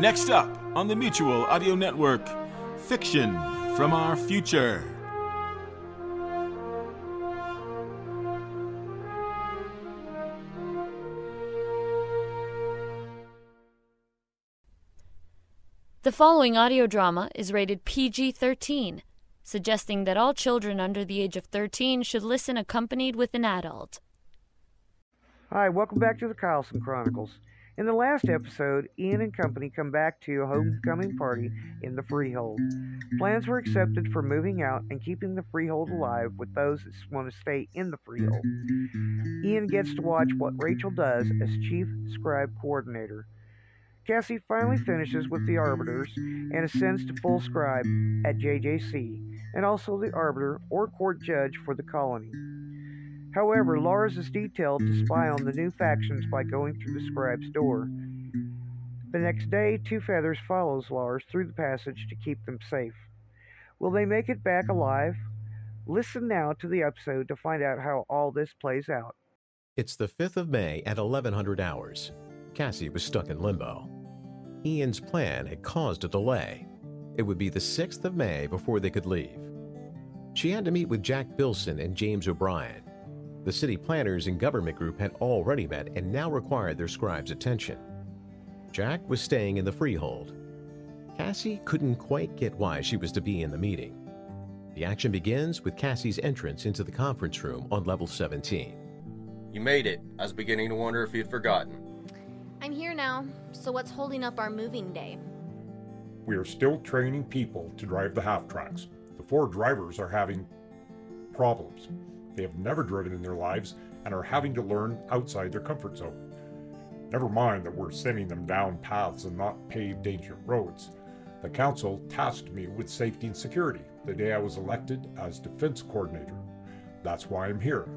Next up on the Mutual Audio Network, Fiction from Our Future. The following audio drama is rated PG 13, suggesting that all children under the age of 13 should listen accompanied with an adult. Hi, welcome back to the Carlson Chronicles. In the last episode, Ian and company come back to a homecoming party in the Freehold. Plans were accepted for moving out and keeping the Freehold alive with those that want to stay in the Freehold. Ian gets to watch what Rachel does as Chief Scribe Coordinator. Cassie finally finishes with the Arbiters and ascends to full scribe at JJC, and also the Arbiter or court judge for the colony. However, Lars is detailed to spy on the new factions by going through the scribe's door. The next day, Two Feathers follows Lars through the passage to keep them safe. Will they make it back alive? Listen now to the episode to find out how all this plays out. It's the 5th of May at 1100 hours. Cassie was stuck in limbo. Ian's plan had caused a delay. It would be the 6th of May before they could leave. She had to meet with Jack Bilson and James O'Brien. The city planners and government group had already met and now required their scribe's attention. Jack was staying in the freehold. Cassie couldn't quite get why she was to be in the meeting. The action begins with Cassie's entrance into the conference room on level 17. You made it. I was beginning to wonder if you'd forgotten. I'm here now, so what's holding up our moving day? We are still training people to drive the half tracks. The four drivers are having problems. They have never driven in their lives and are having to learn outside their comfort zone. Never mind that we're sending them down paths and not paved ancient roads. The council tasked me with safety and security the day I was elected as defense coordinator. That's why I'm here.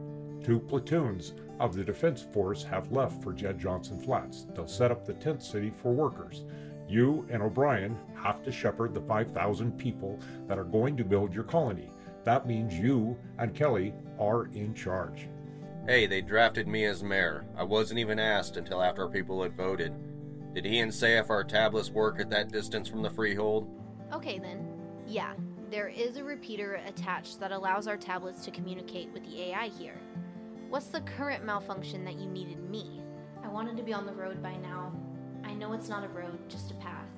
Two platoons of the defense force have left for Jed Johnson Flats. They'll set up the tent city for workers. You and O'Brien have to shepherd the 5,000 people that are going to build your colony. That means you and Kelly are in charge. Hey, they drafted me as mayor. I wasn't even asked until after our people had voted. Did Ian say if our tablets work at that distance from the freehold? Okay then. Yeah, there is a repeater attached that allows our tablets to communicate with the AI here. What's the current malfunction that you needed me? I wanted to be on the road by now. I know it's not a road, just a path.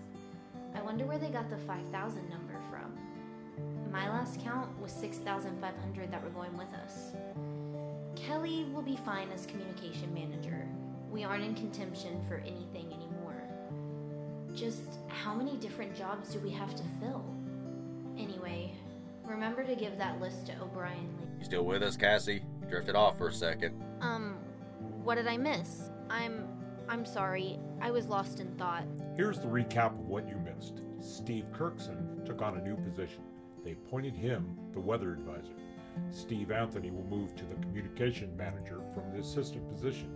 I wonder where they got the 5000 number from. My last count was 6,500 that were going with us. Kelly will be fine as communication manager. We aren't in contention for anything anymore. Just how many different jobs do we have to fill? Anyway, remember to give that list to O'Brien. You still with us, Cassie? You drifted off for a second. Um, what did I miss? I'm. I'm sorry. I was lost in thought. Here's the recap of what you missed. Steve Kirkson took on a new position. They appointed him the weather advisor. Steve Anthony will move to the communication manager from the assistant position.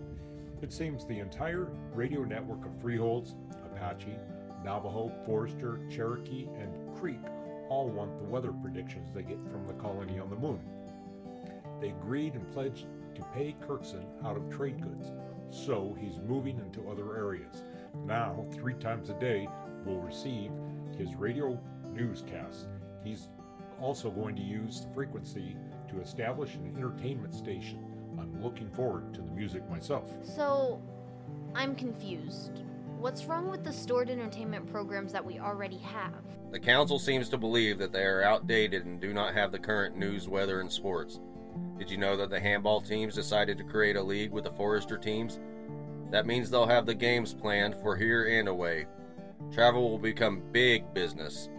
It seems the entire radio network of freeholds, Apache, Navajo, Forester, Cherokee, and Creek all want the weather predictions they get from the colony on the moon. They agreed and pledged to pay Kirkson out of trade goods, so he's moving into other areas. Now, three times a day, will receive his radio newscasts. He's also going to use the frequency to establish an entertainment station. I'm looking forward to the music myself. So, I'm confused. What's wrong with the stored entertainment programs that we already have? The council seems to believe that they are outdated and do not have the current news, weather, and sports. Did you know that the handball teams decided to create a league with the Forester teams? That means they'll have the games planned for here and away. Travel will become big business.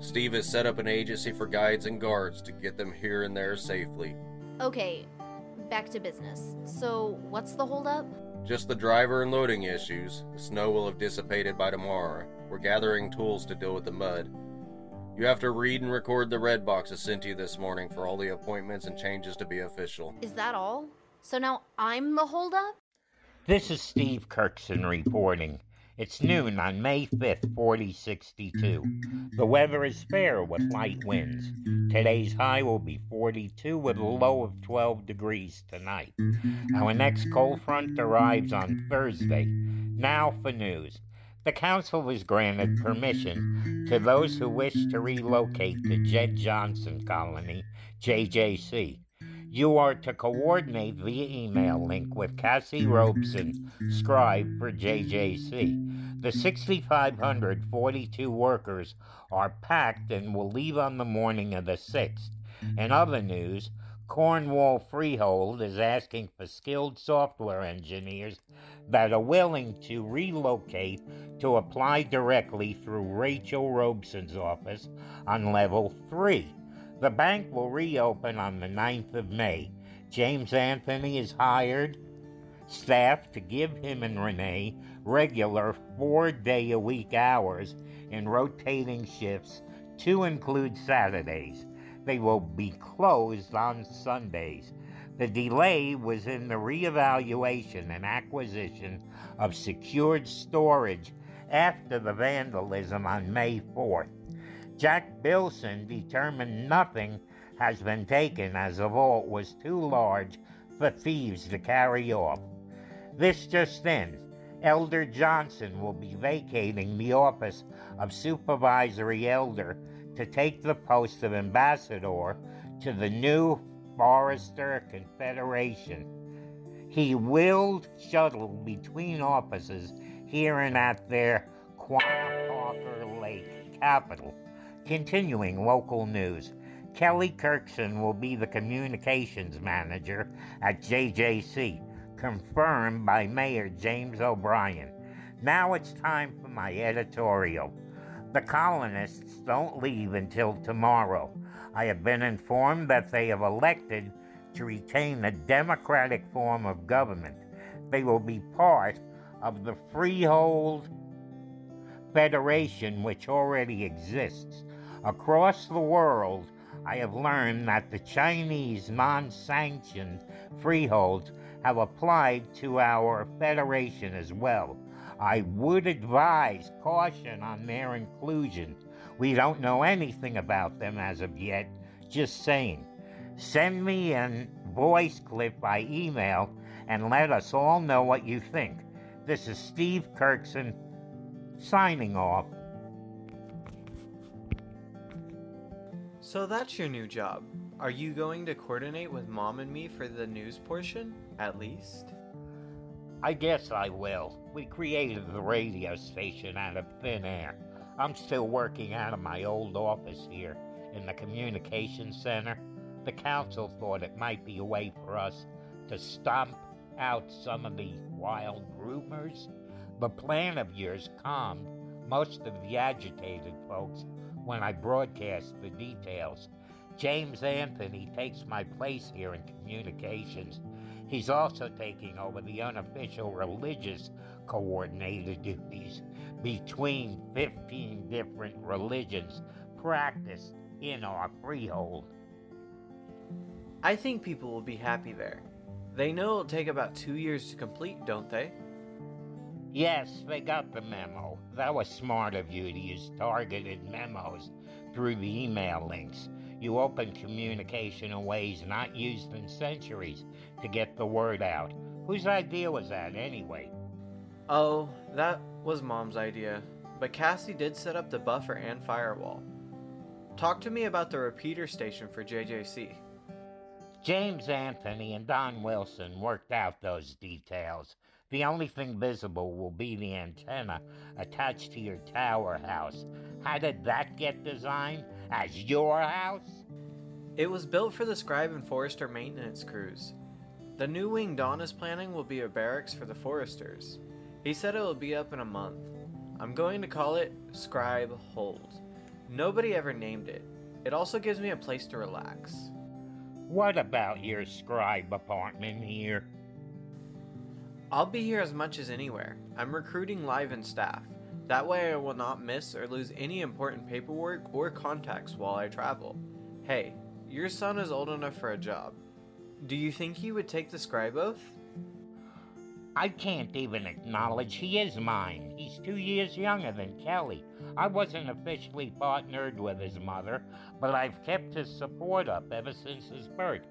Steve has set up an agency for guides and guards to get them here and there safely. Okay, back to business. So, what's the holdup? Just the driver and loading issues. The snow will have dissipated by tomorrow. We're gathering tools to deal with the mud. You have to read and record the red boxes sent to you this morning for all the appointments and changes to be official. Is that all? So now I'm the holdup? This is Steve Kirkson reporting. It's noon on May 5th, 4062. The weather is fair with light winds. Today's high will be 42 with a low of 12 degrees tonight. Our next cold front arrives on Thursday. Now for news. The council has granted permission to those who wish to relocate to Jed Johnson Colony, JJC. You are to coordinate via email link with Cassie Robeson, scribe for JJC. The 6,542 workers are packed and will leave on the morning of the 6th. In other news, Cornwall Freehold is asking for skilled software engineers that are willing to relocate to apply directly through Rachel Robeson's office on level 3. The bank will reopen on the 9th of May. James Anthony is hired staff to give him and Renee regular four day a week hours in rotating shifts to include Saturdays. They will be closed on Sundays. The delay was in the reevaluation and acquisition of secured storage after the vandalism on May 4th. Jack Bilson determined nothing has been taken as the vault was too large for thieves to carry off. This just in, Elder Johnson will be vacating the office of supervisory elder to take the post of ambassador to the new Forester Confederation. He will shuttle between offices here and at their Quanah Lake capital. Continuing local news, Kelly Kirkson will be the communications manager at JJC, confirmed by Mayor James O'Brien. Now it's time for my editorial. The colonists don't leave until tomorrow. I have been informed that they have elected to retain a democratic form of government. They will be part of the Freehold Federation, which already exists. Across the world, I have learned that the Chinese non sanctioned freeholds have applied to our federation as well. I would advise caution on their inclusion. We don't know anything about them as of yet, just saying. Send me a voice clip by email and let us all know what you think. This is Steve Kirkson signing off. So that's your new job. Are you going to coordinate with mom and me for the news portion, at least? I guess I will. We created the radio station out of thin air. I'm still working out of my old office here in the communications center. The council thought it might be a way for us to stomp out some of the wild rumors. The plan of yours calmed most of the agitated folks when I broadcast the details. James Anthony takes my place here in communications. He's also taking over the unofficial religious coordinator duties between 15 different religions practiced in our freehold. I think people will be happy there. They know it'll take about two years to complete, don't they? Yes, they got the memo. That was smart of you to use targeted memos through the email links. You opened communication in ways not used in centuries to get the word out. Whose idea was that, anyway? Oh, that was Mom's idea. But Cassie did set up the buffer and firewall. Talk to me about the repeater station for JJC. James Anthony and Don Wilson worked out those details. The only thing visible will be the antenna attached to your tower house. How did that get designed? As your house? It was built for the Scribe and Forester maintenance crews. The new wing Don is planning will be a barracks for the Foresters. He said it will be up in a month. I'm going to call it Scribe Hold. Nobody ever named it. It also gives me a place to relax. What about your scribe apartment here? I'll be here as much as anywhere. I'm recruiting live and staff. That way I will not miss or lose any important paperwork or contacts while I travel. Hey, your son is old enough for a job. Do you think he would take the scribe oath? I can't even acknowledge he is mine. He's two years younger than Kelly. I wasn't officially partnered with his mother, but I've kept his support up ever since his birth.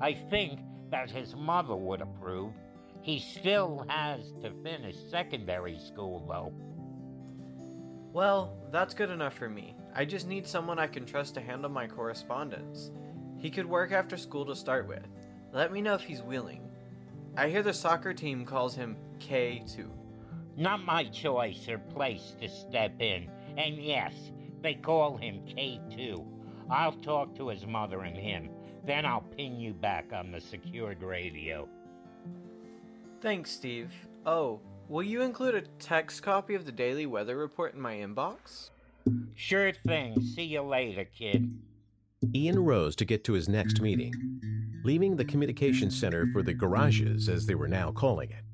I think that his mother would approve. He still has to finish secondary school, though. Well, that's good enough for me. I just need someone I can trust to handle my correspondence. He could work after school to start with. Let me know if he's willing. I hear the soccer team calls him K2. Not my choice or place to step in. And yes, they call him K2. I'll talk to his mother and him. Then I'll ping you back on the secured radio. Thanks, Steve. Oh, will you include a text copy of the daily weather report in my inbox? Sure thing. See you later, kid. Ian rose to get to his next meeting, leaving the communication center for the garages, as they were now calling it.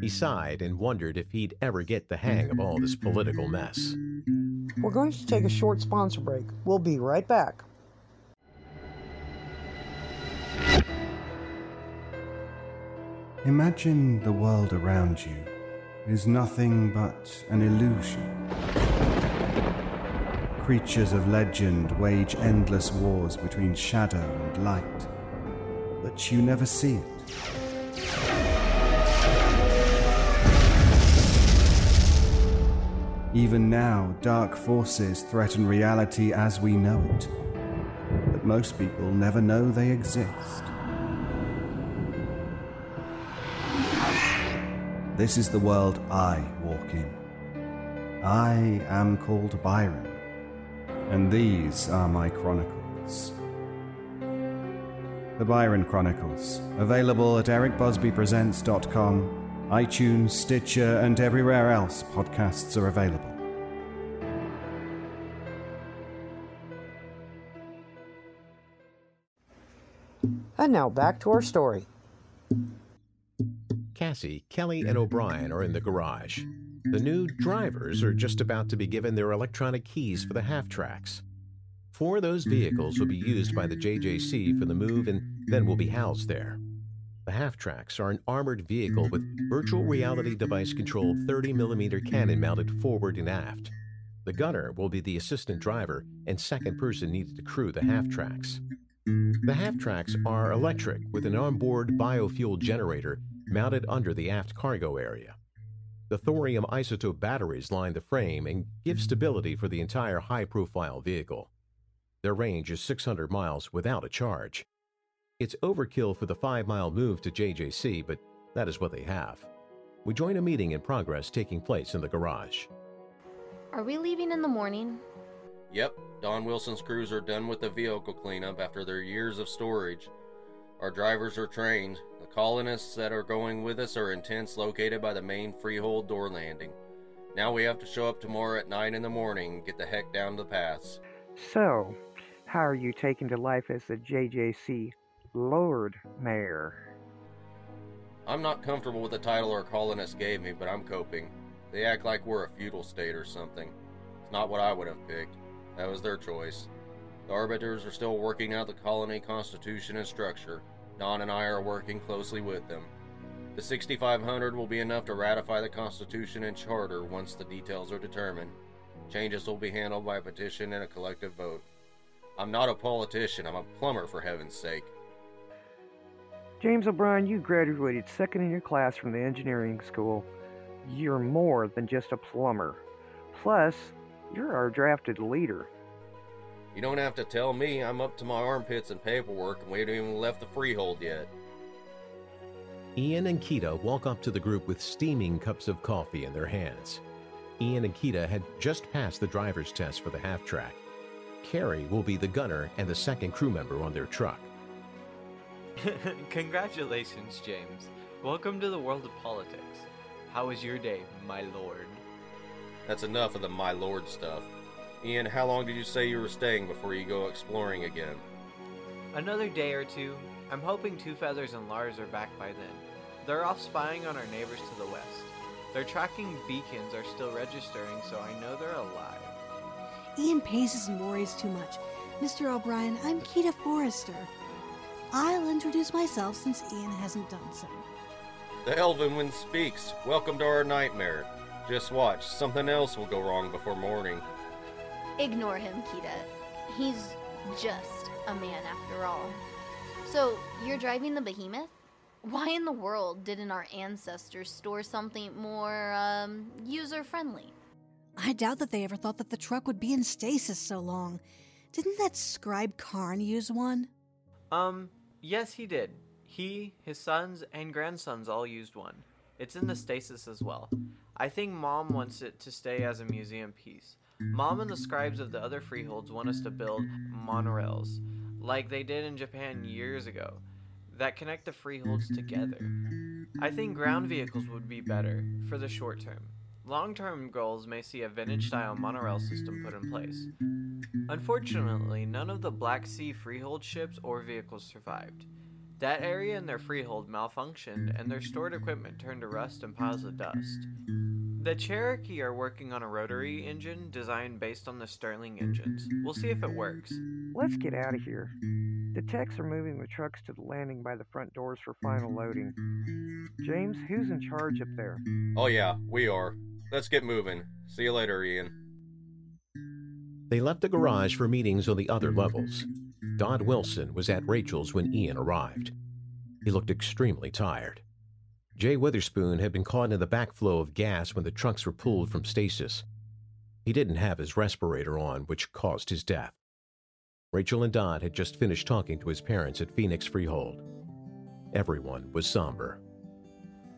He sighed and wondered if he'd ever get the hang of all this political mess. We're going to take a short sponsor break. We'll be right back. Imagine the world around you is nothing but an illusion. Creatures of legend wage endless wars between shadow and light, but you never see it. Even now, dark forces threaten reality as we know it, but most people never know they exist. This is the world I walk in. I am called Byron, and these are my chronicles. The Byron Chronicles, available at ericbusbypresents.com, iTunes, Stitcher, and everywhere else podcasts are available. And now back to our story. Cassie, Kelly, and O'Brien are in the garage. The new drivers are just about to be given their electronic keys for the half tracks. Four of those vehicles will be used by the JJC for the move and then will be housed there. The half tracks are an armored vehicle with virtual reality device controlled 30mm cannon mounted forward and aft. The gunner will be the assistant driver and second person needed to crew the half tracks. The half tracks are electric with an onboard biofuel generator mounted under the aft cargo area. The thorium isotope batteries line the frame and give stability for the entire high profile vehicle. Their range is 600 miles without a charge. It's overkill for the five mile move to JJC, but that is what they have. We join a meeting in progress taking place in the garage. Are we leaving in the morning? Yep, Don Wilson's crews are done with the vehicle cleanup after their years of storage. Our drivers are trained. Colonists that are going with us are in tents located by the main freehold door landing. Now we have to show up tomorrow at 9 in the morning and get the heck down the paths. So, how are you taking to life as the JJC Lord Mayor? I'm not comfortable with the title our colonists gave me, but I'm coping. They act like we're a feudal state or something. It's not what I would have picked. That was their choice. The arbiters are still working out the colony constitution and structure. Don and I are working closely with them. The 6500 will be enough to ratify the constitution and charter once the details are determined. Changes will be handled by petition and a collective vote. I'm not a politician, I'm a plumber for heaven's sake. James O'Brien, you graduated second in your class from the engineering school. You're more than just a plumber. Plus, you're our drafted leader. You don't have to tell me I'm up to my armpits in paperwork and we haven't even left the freehold yet. Ian and Kita walk up to the group with steaming cups of coffee in their hands. Ian and Kita had just passed the driver's test for the half track. Carrie will be the gunner and the second crew member on their truck. Congratulations, James. Welcome to the world of politics. How was your day, my lord? That's enough of the my lord stuff. Ian, how long did you say you were staying before you go exploring again? Another day or two. I'm hoping Two Feathers and Lars are back by then. They're off spying on our neighbors to the west. Their tracking beacons are still registering, so I know they're alive. Ian paces and worries too much. Mr. O'Brien, I'm Keita Forrester. I'll introduce myself since Ian hasn't done so. The Elven Wind speaks. Welcome to our nightmare. Just watch, something else will go wrong before morning. Ignore him, Kita. He's just a man after all. So, you're driving the behemoth? Why in the world didn't our ancestors store something more, um, user friendly? I doubt that they ever thought that the truck would be in stasis so long. Didn't that scribe Karn use one? Um, yes, he did. He, his sons, and grandsons all used one. It's in the stasis as well. I think Mom wants it to stay as a museum piece. Mom and the scribes of the other freeholds want us to build monorails, like they did in Japan years ago, that connect the freeholds together. I think ground vehicles would be better for the short term. Long term goals may see a vintage style monorail system put in place. Unfortunately, none of the Black Sea freehold ships or vehicles survived. That area in their freehold malfunctioned and their stored equipment turned to rust and piles of dust. The Cherokee are working on a rotary engine designed based on the Stirling engines. We'll see if it works. Let's get out of here. The techs are moving the trucks to the landing by the front doors for final loading. James, who's in charge up there? Oh, yeah, we are. Let's get moving. See you later, Ian. They left the garage for meetings on the other levels. Dodd Wilson was at Rachel's when Ian arrived. He looked extremely tired. Jay Witherspoon had been caught in the backflow of gas when the trucks were pulled from stasis. He didn't have his respirator on, which caused his death. Rachel and Dodd had just finished talking to his parents at Phoenix Freehold. Everyone was somber.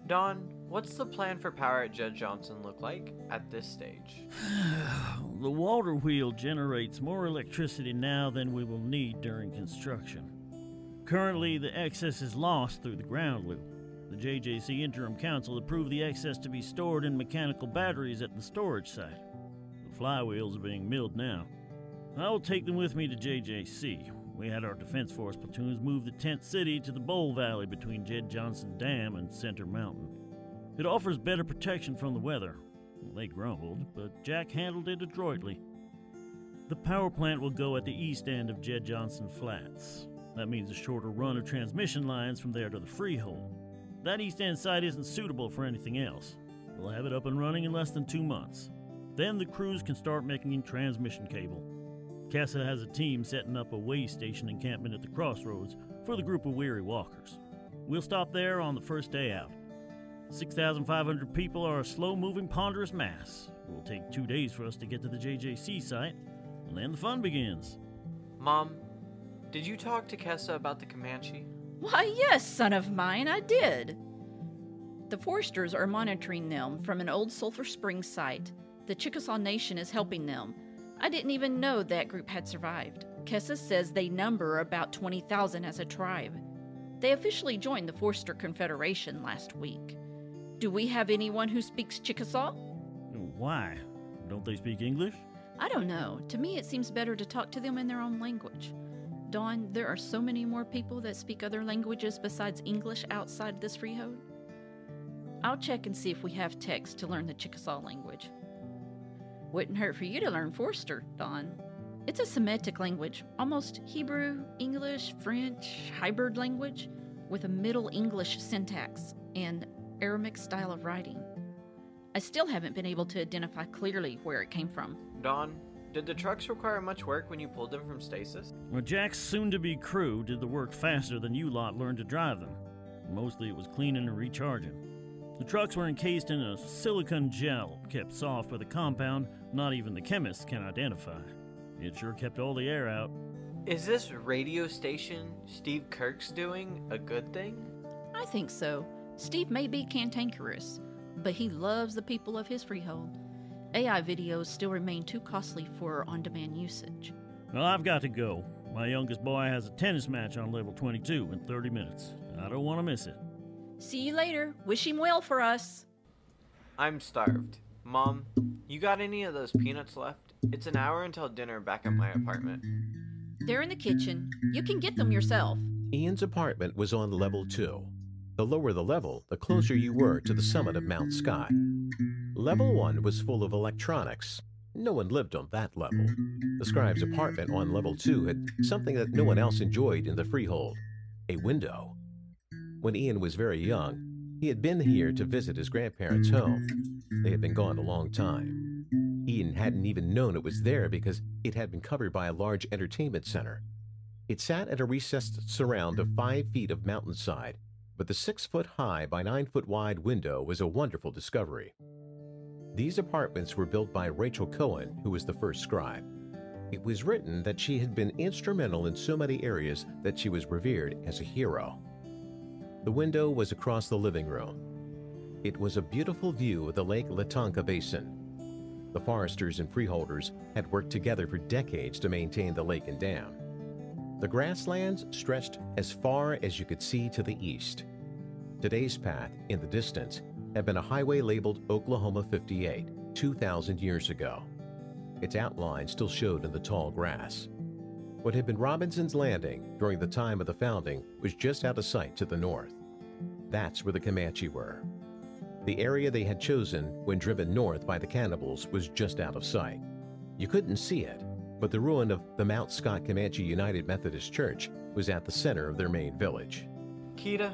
Don, what's the plan for power at Jed Johnson look like at this stage? the water wheel generates more electricity now than we will need during construction. Currently, the excess is lost through the ground loop. The JJC Interim Council approved the excess to be stored in mechanical batteries at the storage site. The flywheels are being milled now. I will take them with me to JJC. We had our Defense Force platoons move the tent city to the Bowl Valley between Jed Johnson Dam and Center Mountain. It offers better protection from the weather. They grumbled, but Jack handled it adroitly. The power plant will go at the east end of Jed Johnson Flats. That means a shorter run of transmission lines from there to the freehold. That east end site isn't suitable for anything else. We'll have it up and running in less than two months. Then the crews can start making transmission cable. Kessa has a team setting up a way station encampment at the crossroads for the group of weary walkers. We'll stop there on the first day out. 6,500 people are a slow moving, ponderous mass. It will take two days for us to get to the JJC site, and then the fun begins. Mom, did you talk to Kessa about the Comanche? Why, yes, son of mine, I did. The Foresters are monitoring them from an old Sulphur Springs site. The Chickasaw Nation is helping them. I didn't even know that group had survived. Kessa says they number about 20,000 as a tribe. They officially joined the Forester Confederation last week. Do we have anyone who speaks Chickasaw? Why? Don't they speak English? I don't know. To me, it seems better to talk to them in their own language. Don, there are so many more people that speak other languages besides English outside this freehold. I'll check and see if we have text to learn the Chickasaw language. Wouldn't hurt for you to learn Forester, Don. It's a Semitic language, almost Hebrew, English, French, hybrid language, with a Middle English syntax and Aramaic style of writing. I still haven't been able to identify clearly where it came from. Don, did the trucks require much work when you pulled them from stasis? Well, Jack's soon to be crew did the work faster than you lot learned to drive them. Mostly it was cleaning and recharging. The trucks were encased in a silicon gel, kept soft with a compound not even the chemists can identify. It sure kept all the air out. Is this radio station Steve Kirk's doing a good thing? I think so. Steve may be cantankerous, but he loves the people of his freehold. AI videos still remain too costly for on demand usage. Well, I've got to go. My youngest boy has a tennis match on level 22 in 30 minutes. I don't want to miss it. See you later. Wish him well for us. I'm starved. Mom, you got any of those peanuts left? It's an hour until dinner back at my apartment. They're in the kitchen. You can get them yourself. Ian's apartment was on level two. The lower the level, the closer you were to the summit of Mount Scott. Level 1 was full of electronics. No one lived on that level. The scribe's apartment on level 2 had something that no one else enjoyed in the freehold a window. When Ian was very young, he had been here to visit his grandparents' home. They had been gone a long time. Ian hadn't even known it was there because it had been covered by a large entertainment center. It sat at a recessed surround of five feet of mountainside but the six foot high by nine foot wide window was a wonderful discovery. These apartments were built by Rachel Cohen, who was the first scribe. It was written that she had been instrumental in so many areas that she was revered as a hero. The window was across the living room. It was a beautiful view of the Lake Lawtonka Basin. The foresters and freeholders had worked together for decades to maintain the lake and dam. The grasslands stretched as far as you could see to the east. Today's path, in the distance, had been a highway labeled Oklahoma 58 2,000 years ago. Its outline still showed in the tall grass. What had been Robinson's Landing during the time of the founding was just out of sight to the north. That's where the Comanche were. The area they had chosen when driven north by the cannibals was just out of sight. You couldn't see it, but the ruin of the Mount Scott Comanche United Methodist Church was at the center of their main village. Kita,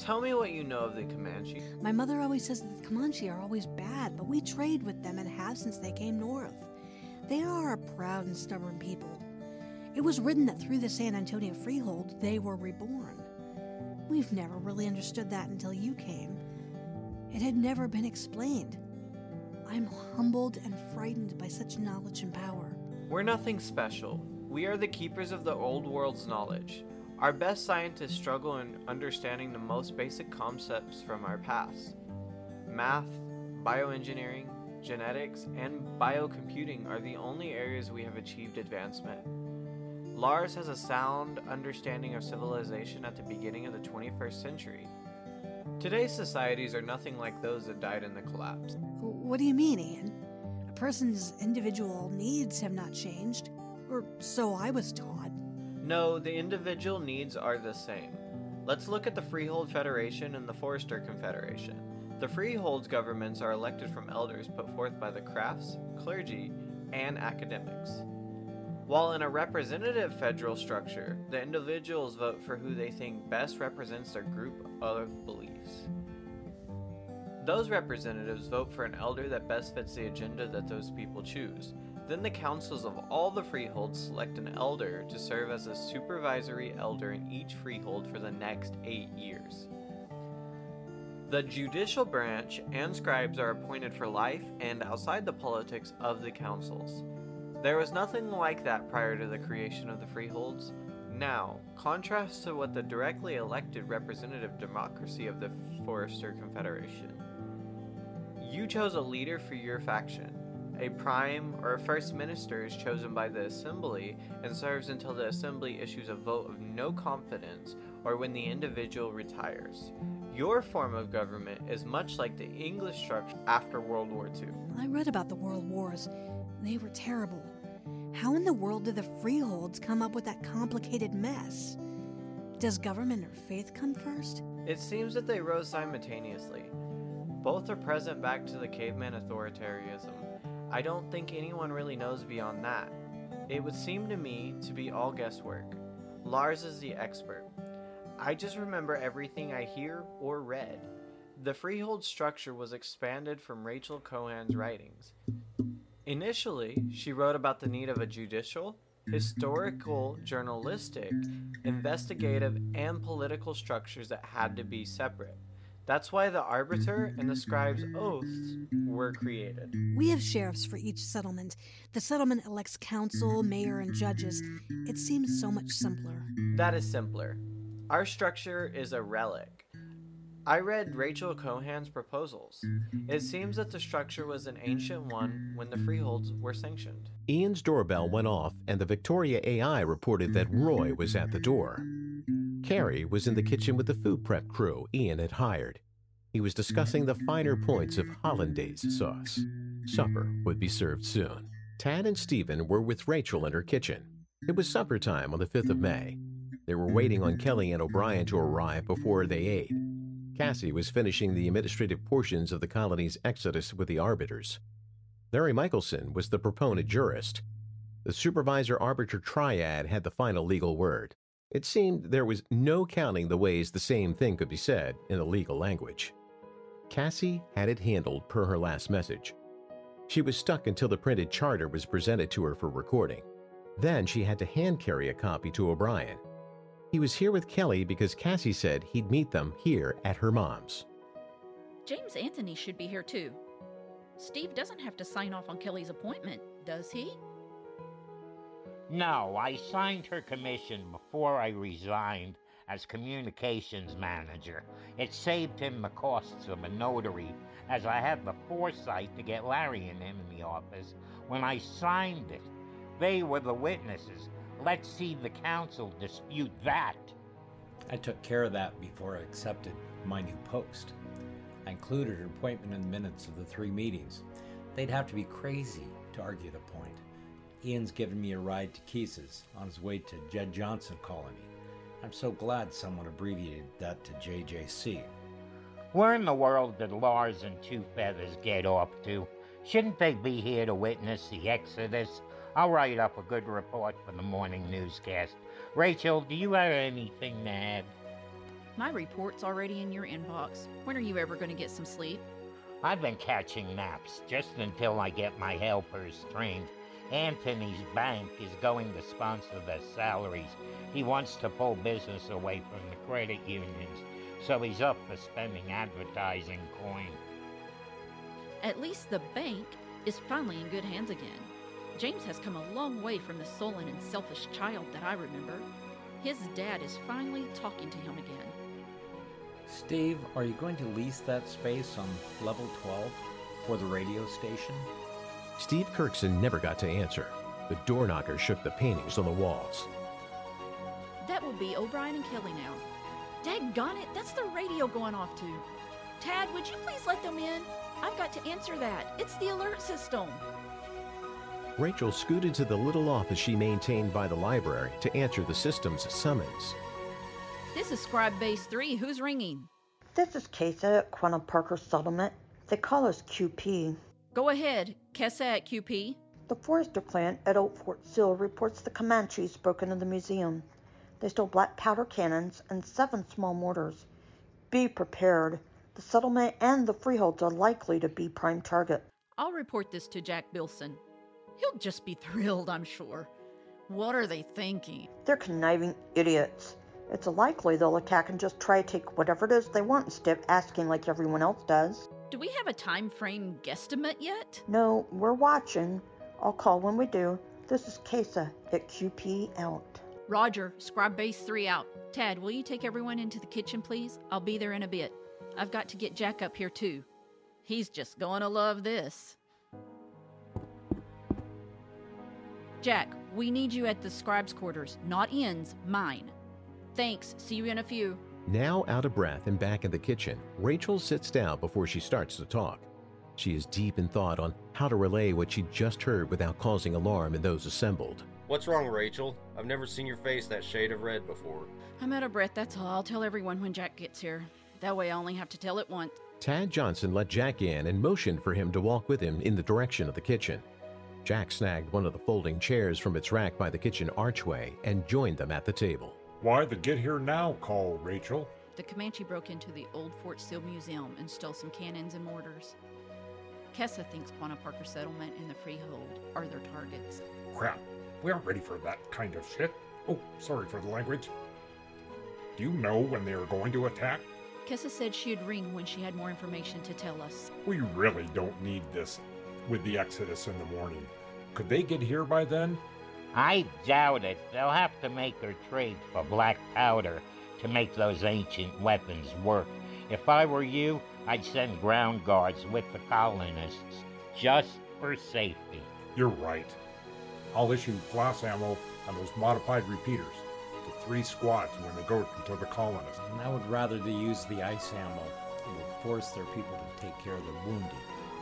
tell me what you know of the Comanche. My mother always says that the Comanche are always bad, but we trade with them and have since they came north. They are a proud and stubborn people. It was written that through the San Antonio Freehold they were reborn. We've never really understood that until you came. It had never been explained. I'm humbled and frightened by such knowledge and power. We're nothing special. We are the keepers of the old world's knowledge. Our best scientists struggle in understanding the most basic concepts from our past. Math, bioengineering, genetics, and biocomputing are the only areas we have achieved advancement. Lars has a sound understanding of civilization at the beginning of the 21st century. Today's societies are nothing like those that died in the collapse. What do you mean, Ian? A person's individual needs have not changed, or so I was taught. No, the individual needs are the same. Let's look at the Freehold Federation and the Forester Confederation. The Freehold's governments are elected from elders put forth by the crafts, clergy, and academics. While in a representative federal structure, the individuals vote for who they think best represents their group of beliefs. Those representatives vote for an elder that best fits the agenda that those people choose. Then the councils of all the freeholds select an elder to serve as a supervisory elder in each freehold for the next eight years. The judicial branch and scribes are appointed for life and outside the politics of the councils. There was nothing like that prior to the creation of the freeholds. Now, contrast to what the directly elected representative democracy of the Forester Confederation. You chose a leader for your faction. A prime or a first minister is chosen by the assembly and serves until the assembly issues a vote of no confidence or when the individual retires. Your form of government is much like the English structure after World War II. I read about the World Wars. They were terrible. How in the world did the freeholds come up with that complicated mess? Does government or faith come first? It seems that they rose simultaneously. Both are present back to the caveman authoritarianism. I don't think anyone really knows beyond that. It would seem to me to be all guesswork. Lars is the expert. I just remember everything I hear or read. The freehold structure was expanded from Rachel Cohen's writings. Initially, she wrote about the need of a judicial, historical, journalistic, investigative, and political structures that had to be separate. That's why the arbiter and the scribe's oaths were created. We have sheriffs for each settlement. The settlement elects council, mayor, and judges. It seems so much simpler. That is simpler. Our structure is a relic. I read Rachel Cohen's proposals. It seems that the structure was an ancient one when the freeholds were sanctioned. Ian's doorbell went off, and the Victoria AI reported that Roy was at the door. Carrie was in the kitchen with the food prep crew Ian had hired. He was discussing the finer points of hollandaise sauce. Supper would be served soon. Tad and Stephen were with Rachel in her kitchen. It was supper time on the 5th of May. They were waiting on Kelly and O'Brien to arrive before they ate. Cassie was finishing the administrative portions of the colony's exodus with the arbiters. Larry Michelson was the proponent jurist. The supervisor arbiter triad had the final legal word. It seemed there was no counting the ways the same thing could be said in the legal language. Cassie had it handled per her last message. She was stuck until the printed charter was presented to her for recording. Then she had to hand carry a copy to O'Brien. He was here with Kelly because Cassie said he'd meet them here at her mom's. James Anthony should be here too. Steve doesn't have to sign off on Kelly's appointment, does he? No, I signed her commission before I resigned as communications manager. It saved him the costs of a notary, as I had the foresight to get Larry and him in the office when I signed it. They were the witnesses. Let's see the council dispute that. I took care of that before I accepted my new post. I included her appointment in the minutes of the three meetings. They'd have to be crazy to argue the point. Ian's given me a ride to Keese's on his way to Jed Johnson Colony. I'm so glad someone abbreviated that to JJC. Where in the world did Lars and Two Feathers get off to? Shouldn't they be here to witness the Exodus? I'll write up a good report for the morning newscast. Rachel, do you have anything to add? My report's already in your inbox. When are you ever going to get some sleep? I've been catching naps just until I get my helpers trained. Anthony's bank is going to sponsor their salaries. He wants to pull business away from the credit unions, so he's up for spending advertising coin. At least the bank is finally in good hands again. James has come a long way from the sullen and selfish child that I remember. His dad is finally talking to him again. Steve, are you going to lease that space on level 12 for the radio station? Steve Kirkson never got to answer. The door knocker shook the paintings on the walls. That will be O'Brien and Kelly now. Daggone it, that's the radio going off to. Tad, would you please let them in? I've got to answer that. It's the alert system. Rachel scooted to the little office she maintained by the library to answer the system's summons. This is Scribe Base 3. Who's ringing? This is Kessa at Quanah Parker Settlement. They call us QP. Go ahead, Kessa at QP. The Forrester clan at Old Fort Sill reports the Comanches broke into the museum. They stole black powder cannons and seven small mortars. Be prepared. The settlement and the freeholds are likely to be prime target. I'll report this to Jack Bilson. He'll just be thrilled, I'm sure. What are they thinking? They're conniving idiots. It's likely they'll attack and just try to take whatever it is they want instead of asking like everyone else does. Do we have a time frame guesstimate yet? No, we're watching. I'll call when we do. This is Kessa at QP out. Roger, Scribe Base 3 out. Tad, will you take everyone into the kitchen, please? I'll be there in a bit. I've got to get Jack up here, too. He's just going to love this. Jack, we need you at the scribe's quarters, not Ian's, mine. Thanks. See you in a few. Now out of breath and back in the kitchen, Rachel sits down before she starts to talk. She is deep in thought on how to relay what she just heard without causing alarm in those assembled. What's wrong, Rachel? I've never seen your face that shade of red before. I'm out of breath, that's all. I'll tell everyone when Jack gets here. That way I only have to tell it once. Tad Johnson let Jack in and motioned for him to walk with him in the direction of the kitchen. Jack snagged one of the folding chairs from its rack by the kitchen archway and joined them at the table. Why the get here now call, Rachel? The Comanche broke into the old Fort Sill Museum and stole some cannons and mortars. Kessa thinks Quanah Parker Settlement and the Freehold are their targets. Crap. We aren't ready for that kind of shit. Oh, sorry for the language. Do you know when they are going to attack? Kessa said she'd ring when she had more information to tell us. We really don't need this with the Exodus in the morning. Could they get here by then? I doubt it. They'll have to make their trade for black powder to make those ancient weapons work. If I were you, I'd send ground guards with the colonists, just for safety. You're right. I'll issue glass ammo on those modified repeaters to three squads when they go to the colonists. And I would rather they use the ice ammo. It will force their people to take care of the wounded,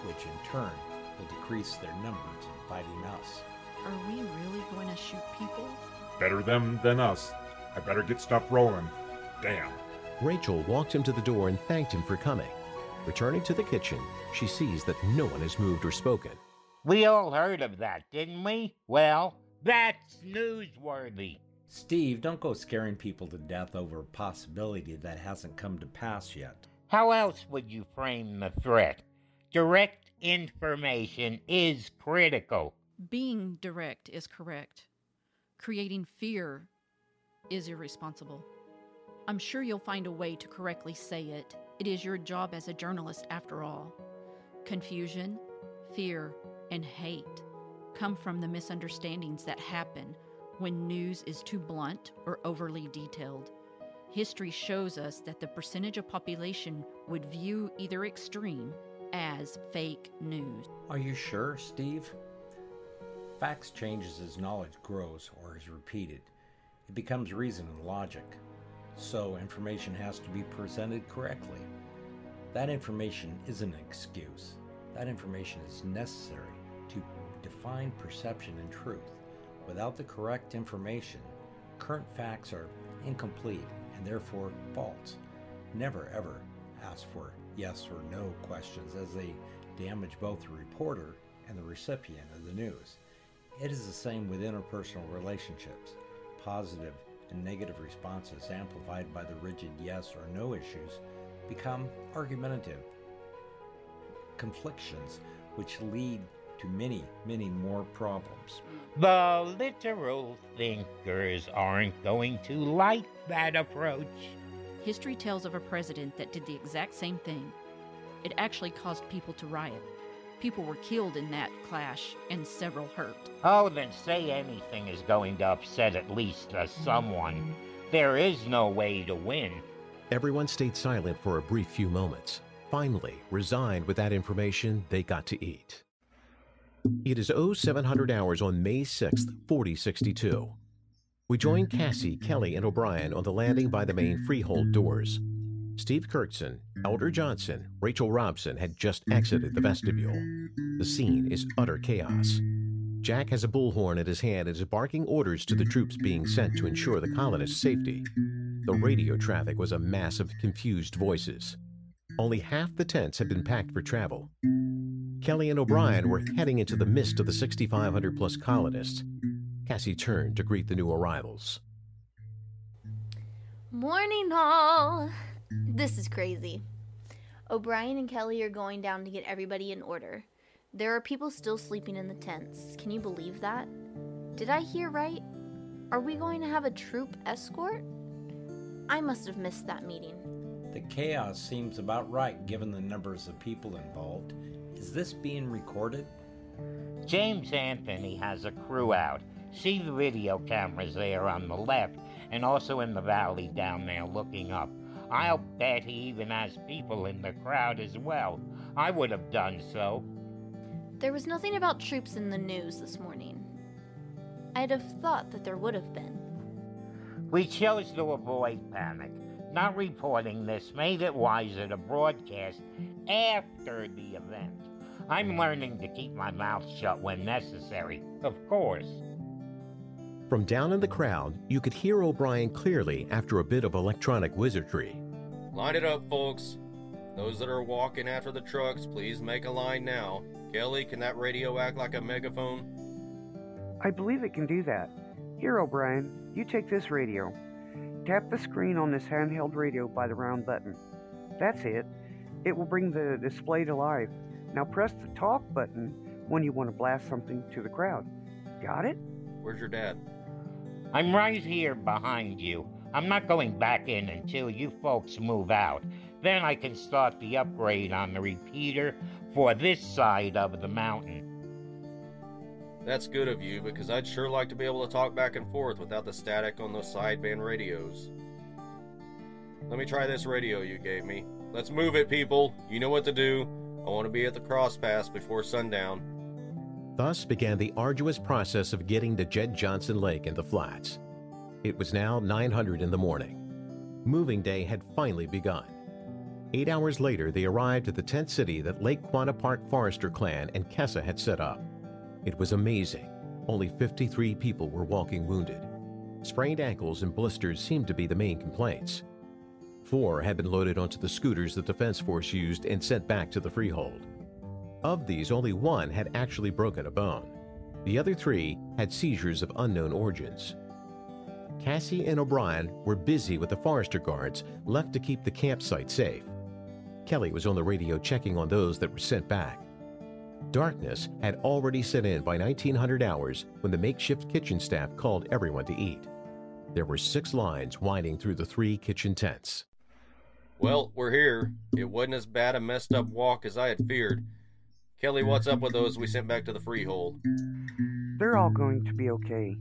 which in turn will decrease their numbers in fighting us. Are we really going to shoot people? Better them than us. I better get stuff rolling. Damn. Rachel walks him to the door and thanked him for coming. Returning to the kitchen, she sees that no one has moved or spoken. We all heard of that, didn't we? Well, that's newsworthy. Steve, don't go scaring people to death over a possibility that hasn't come to pass yet. How else would you frame the threat? Direct information is critical. Being direct is correct. Creating fear is irresponsible. I'm sure you'll find a way to correctly say it. It is your job as a journalist, after all. Confusion, fear, and hate come from the misunderstandings that happen when news is too blunt or overly detailed. History shows us that the percentage of population would view either extreme as fake news. Are you sure, Steve? Facts changes as knowledge grows or is repeated. It becomes reason and logic. So information has to be presented correctly. That information isn't an excuse. That information is necessary to define perception and truth. Without the correct information, current facts are incomplete and therefore false. Never ever ask for yes or no questions as they damage both the reporter and the recipient of the news. It is the same with interpersonal relationships. Positive and negative responses, amplified by the rigid yes or no issues, become argumentative conflictions, which lead to many, many more problems. The literal thinkers aren't going to like that approach. History tells of a president that did the exact same thing. It actually caused people to riot. People were killed in that clash and several hurt. Oh, then say anything is going to upset at least uh, someone. There is no way to win. Everyone stayed silent for a brief few moments. Finally, resigned with that information, they got to eat. It is 0700 hours on May 6th, 4062. We join Cassie, Kelly, and O'Brien on the landing by the main freehold doors. Steve Kirkson, Elder Johnson, Rachel Robson had just exited the vestibule. The scene is utter chaos. Jack has a bullhorn at his hand and is barking orders to the troops being sent to ensure the colonists' safety. The radio traffic was a mass of confused voices. Only half the tents had been packed for travel. Kelly and O'Brien were heading into the midst of the 6,500 plus colonists. Cassie turned to greet the new arrivals. Morning, all. This is crazy. O'Brien and Kelly are going down to get everybody in order. There are people still sleeping in the tents. Can you believe that? Did I hear right? Are we going to have a troop escort? I must have missed that meeting. The chaos seems about right given the numbers of people involved. Is this being recorded? James Anthony has a crew out. See the video cameras there on the left and also in the valley down there looking up. I'll bet he even has people in the crowd as well. I would have done so. There was nothing about troops in the news this morning. I'd have thought that there would have been. We chose to avoid panic. Not reporting this made it wiser to broadcast after the event. I'm learning to keep my mouth shut when necessary, of course. From down in the crowd, you could hear O'Brien clearly after a bit of electronic wizardry. Line it up, folks. Those that are walking after the trucks, please make a line now. Kelly, can that radio act like a megaphone? I believe it can do that. Here, O'Brien, you take this radio. Tap the screen on this handheld radio by the round button. That's it. It will bring the display to life. Now press the talk button when you want to blast something to the crowd. Got it? Where's your dad? I'm right here behind you. I'm not going back in until you folks move out. Then I can start the upgrade on the repeater for this side of the mountain. That's good of you because I'd sure like to be able to talk back and forth without the static on those sideband radios. Let me try this radio you gave me. Let's move it, people. You know what to do. I want to be at the crosspass before sundown. Thus began the arduous process of getting to Jed Johnson Lake in the flats. It was now 900 in the morning. Moving day had finally begun. Eight hours later, they arrived at the tent city that Lake Quanah Parker Forester clan and Kessa had set up. It was amazing. Only 53 people were walking wounded. Sprained ankles and blisters seemed to be the main complaints. Four had been loaded onto the scooters the Defense Force used and sent back to the freehold. Of these, only one had actually broken a bone. The other three had seizures of unknown origins. Cassie and O'Brien were busy with the Forester guards left to keep the campsite safe. Kelly was on the radio checking on those that were sent back. Darkness had already set in by 1900 hours when the makeshift kitchen staff called everyone to eat. There were six lines winding through the three kitchen tents. Well, we're here. It wasn't as bad a messed up walk as I had feared. Kelly, what's up with those we sent back to the freehold? They're all going to be okay.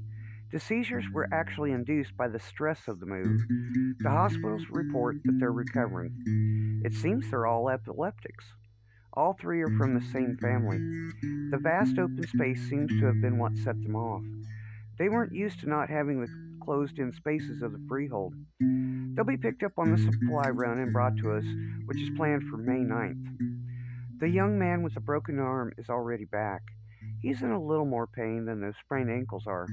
The seizures were actually induced by the stress of the move. The hospitals report that they're recovering. It seems they're all epileptics. All three are from the same family. The vast open space seems to have been what set them off. They weren't used to not having the closed in spaces of the freehold. They'll be picked up on the supply run and brought to us, which is planned for May 9th. The young man with the broken arm is already back. He's in a little more pain than those sprained ankles are.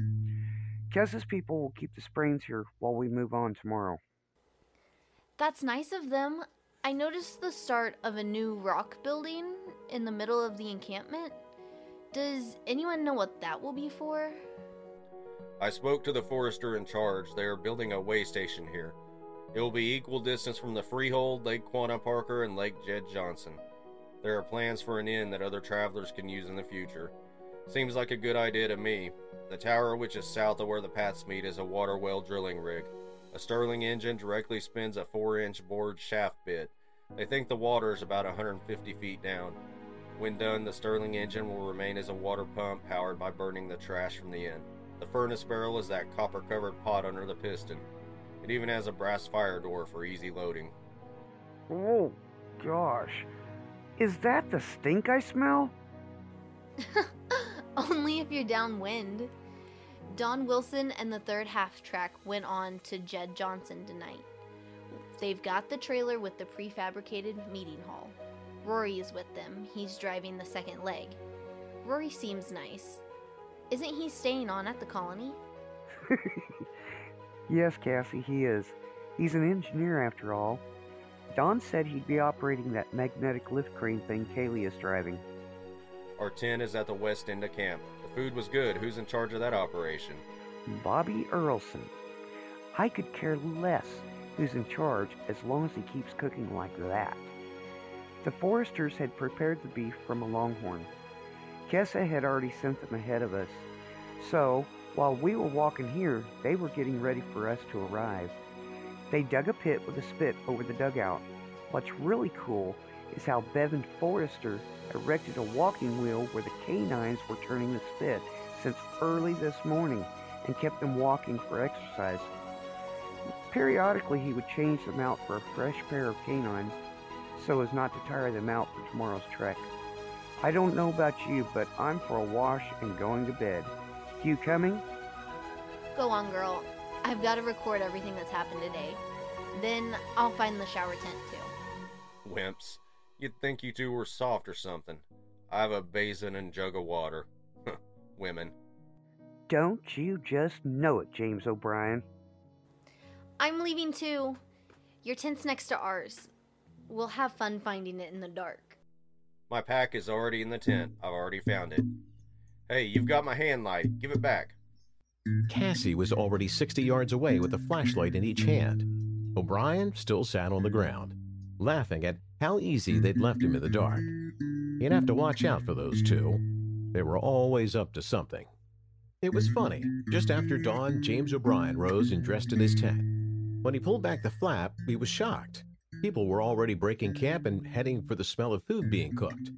Kessa's people will keep the sprains here while we move on tomorrow. That's nice of them. I noticed the start of a new rock building in the middle of the encampment. Does anyone know what that will be for? I spoke to the forester in charge. They are building a way station here. It will be equal distance from the Freehold, Lake Quanah Parker, and Lake Jed Johnson. There are plans for an inn that other travelers can use in the future. Seems like a good idea to me. The tower, which is south of where the paths meet, is a water well drilling rig. A Stirling engine directly spins a 4 inch bored shaft bit. They think the water is about 150 feet down. When done, the Stirling engine will remain as a water pump powered by burning the trash from the inn. The furnace barrel is that copper covered pot under the piston. It even has a brass fire door for easy loading. Oh, gosh. Is that the stink I smell? Only if you're downwind. Don Wilson and the third half track went on to Jed Johnson tonight. They've got the trailer with the prefabricated meeting hall. Rory is with them. He's driving the second leg. Rory seems nice. Isn't he staying on at the colony? yes, Cassie, he is. He's an engineer after all. Don said he'd be operating that magnetic lift crane thing Kaylee is driving. Our tent is at the west end of camp. The food was good. Who's in charge of that operation? Bobby Earlson. I could care less who's in charge as long as he keeps cooking like that. The Foresters had prepared the beef from a longhorn. Kessa had already sent them ahead of us. So, while we were walking here, they were getting ready for us to arrive. They dug a pit with a spit over the dugout. What's really cool is how Bevan Forester erected a walking wheel where the canines were turning the spit since early this morning and kept them walking for exercise. Periodically, he would change them out for a fresh pair of canines so as not to tire them out for tomorrow's trek. I don't know about you, but I'm for a wash and going to bed. You coming? Go on, girl. I've got to record everything that's happened today. Then I'll find the shower tent too. Wimps. You'd think you two were soft or something. I have a basin and jug of water. Women. Don't you just know it, James O'Brien? I'm leaving too. Your tent's next to ours. We'll have fun finding it in the dark. My pack is already in the tent. I've already found it. Hey, you've got my hand light. Give it back. Cassie was already 60 yards away with a flashlight in each hand. O'Brien still sat on the ground, laughing at how easy they'd left him in the dark. He'd have to watch out for those two. They were always up to something. It was funny. Just after dawn, James O'Brien rose and dressed in his tent. When he pulled back the flap, he was shocked. People were already breaking camp and heading for the smell of food being cooked.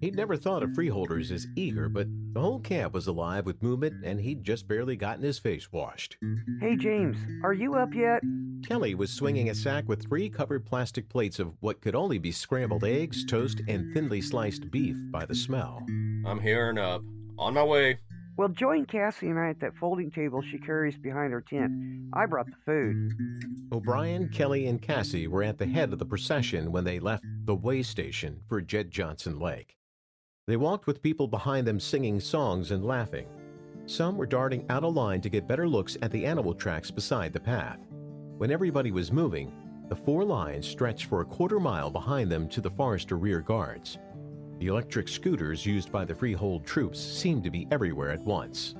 He'd never thought of freeholders as eager, but the whole camp was alive with movement, and he'd just barely gotten his face washed. Hey, James, are you up yet? Kelly was swinging a sack with three covered plastic plates of what could only be scrambled eggs, toast, and thinly sliced beef by the smell. I'm here and up. On my way. Well, join Cassie and I at that folding table she carries behind her tent. I brought the food. O'Brien, Kelly, and Cassie were at the head of the procession when they left the way station for Jed Johnson Lake. They walked with people behind them singing songs and laughing. Some were darting out of line to get better looks at the animal tracks beside the path. When everybody was moving, The four lines stretched for a quarter mile behind them to the Forester rear guards. The electric scooters used by the Freehold troops seemed to be everywhere at once.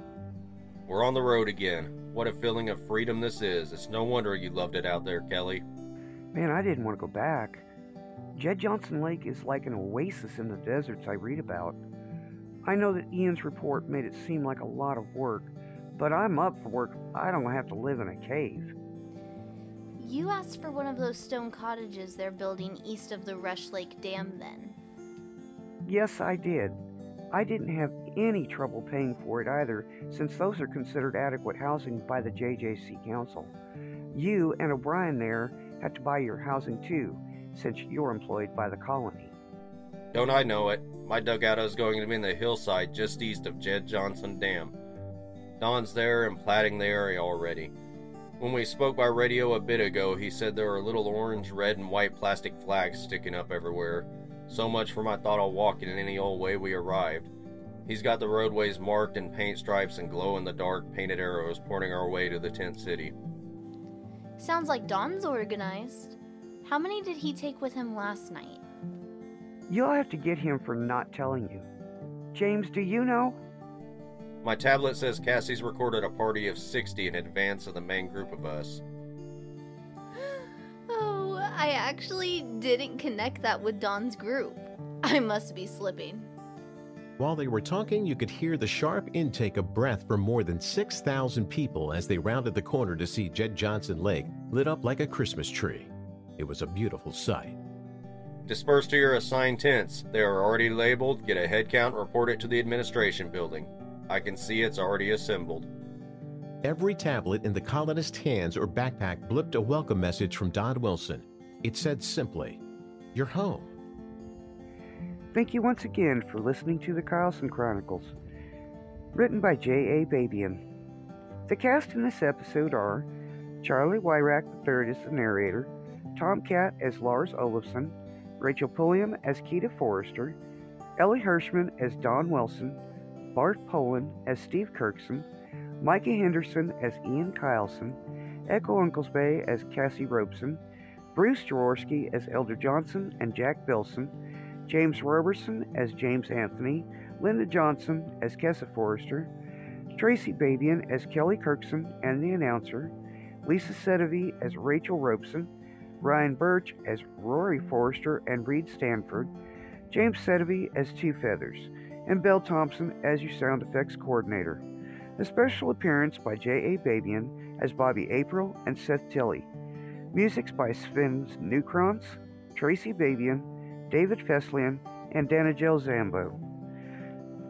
We're on the road again. What a feeling of freedom this is. It's no wonder you loved it out there, Kelly. Man, I didn't want to go back. Jed Johnson Lake is like an oasis in the deserts I read about. I know that Ian's report made it seem like a lot of work, but I'm up for work. I don't have to live in a cave. You asked for one of those stone cottages they're building east of the Rush Lake Dam, then. Yes, I did. I didn't have any trouble paying for it either, since those are considered adequate housing by the JJC Council. You and O'Brien there had to buy your housing too, since you're employed by the colony. Don't I know it? My dugout is going to be in the hillside just east of Jed Johnson Dam. Don's there and platting the area already. When we spoke by radio a bit ago, he said there are little orange, red, and white plastic flags sticking up everywhere. So much for my thought of walking in any old way we arrived. He's got the roadways marked in paint stripes and glow in the dark painted arrows pointing our way to the tent city. Sounds like Don's organized. How many did he take with him last night? You'll have to get him for not telling you. James, do you know? My tablet says Cassie's recorded a party of 60 in advance of the main group of us. Oh, I actually didn't connect that with Don's group. I must be slipping. While they were talking, you could hear the sharp intake of breath from more than 6,000 people as they rounded the corner to see Jed Johnson Lake lit up like a Christmas tree. It was a beautiful sight. Disperse to your assigned tents. They are already labeled. Get a head count, report it to the administration building. I can see it's already assembled. Every tablet in the colonist's hands or backpack blipped a welcome message from Don Wilson. It said simply, You're home. Thank you once again for listening to the Carlson Chronicles. Written by J.A. Babian. The cast in this episode are Charlie Wyrack III as the narrator, Tomcat as Lars Olafson, Rachel Pulliam as Keita Forester, Ellie Hirschman as Don Wilson, Bart Poland as Steve Kirkson, Micah Henderson as Ian Kyleson, Echo Unklesby as Cassie Robeson, Bruce Jaworski as Elder Johnson and Jack Bilson, James Roberson as James Anthony, Linda Johnson as Kessa Forester, Tracy Babian as Kelly Kirkson and the announcer, Lisa Sedovey as Rachel Robeson, Ryan Birch as Rory Forester and Reed Stanford, James Sedovey as Two Feathers, and Belle Thompson as your sound effects coordinator. A special appearance by J.A. Babian as Bobby April and Seth Tilley. Musics by Sven Newkrantz, Tracy Babian, David Fesliyan, and Danijel Zambo.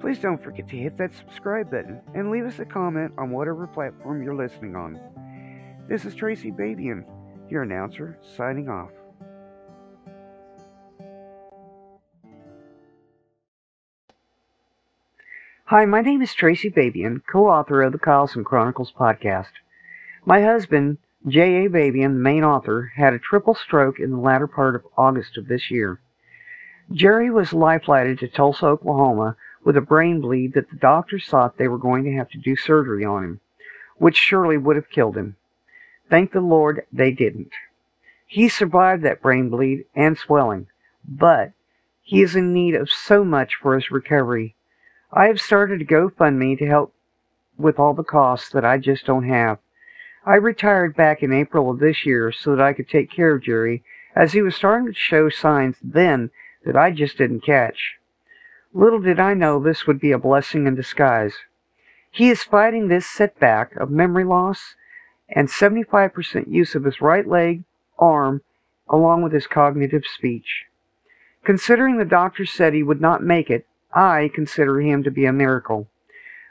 Please don't forget to hit that subscribe button and leave us a comment on whatever platform you're listening on. This is Tracy Babian, your announcer, signing off. Hi, my name is Tracy Babian, co author of the Carlson Chronicles podcast. My husband, J.A. Babian, the main author, had a triple stroke in the latter part of August of this year. Jerry was life-flighted to Tulsa, Oklahoma, with a brain bleed that the doctors thought they were going to have to do surgery on him, which surely would have killed him. Thank the Lord they didn't. He survived that brain bleed and swelling, but he is in need of so much for his recovery I have started a GoFundMe to help with all the costs that I just don't have. I retired back in April of this year so that I could take care of Jerry, as he was starting to show signs then that I just didn't catch. Little did I know this would be a blessing in disguise. He is fighting this setback of memory loss and 75% use of his right leg, arm, along with his cognitive speech. Considering the doctor said he would not make it, I consider him to be a miracle.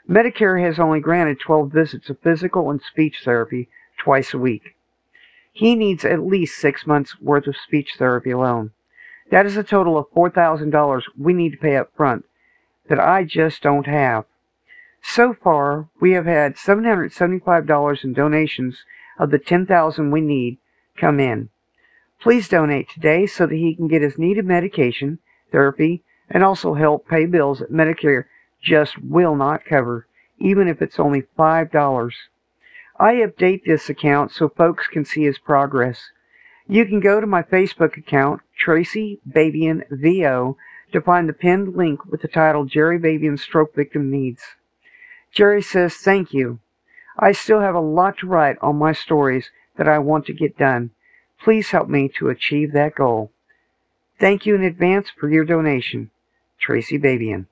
Medicare has only granted 12 visits of physical and speech therapy twice a week. He needs at least six months' worth of speech therapy alone. That is a total of $4,000 we need to pay up front that I just don't have. So far, we have had $775 in donations of the 10000 we need come in. Please donate today so that he can get his needed medication, therapy, and also help pay bills that Medicare just will not cover, even if it's only $5. I update this account so folks can see his progress. You can go to my Facebook account, Tracy Babian VO, to find the pinned link with the title Jerry Babian Stroke Victim Needs. Jerry says, Thank you. I still have a lot to write on my stories that I want to get done. Please help me to achieve that goal. Thank you in advance for your donation. Tracy Babian.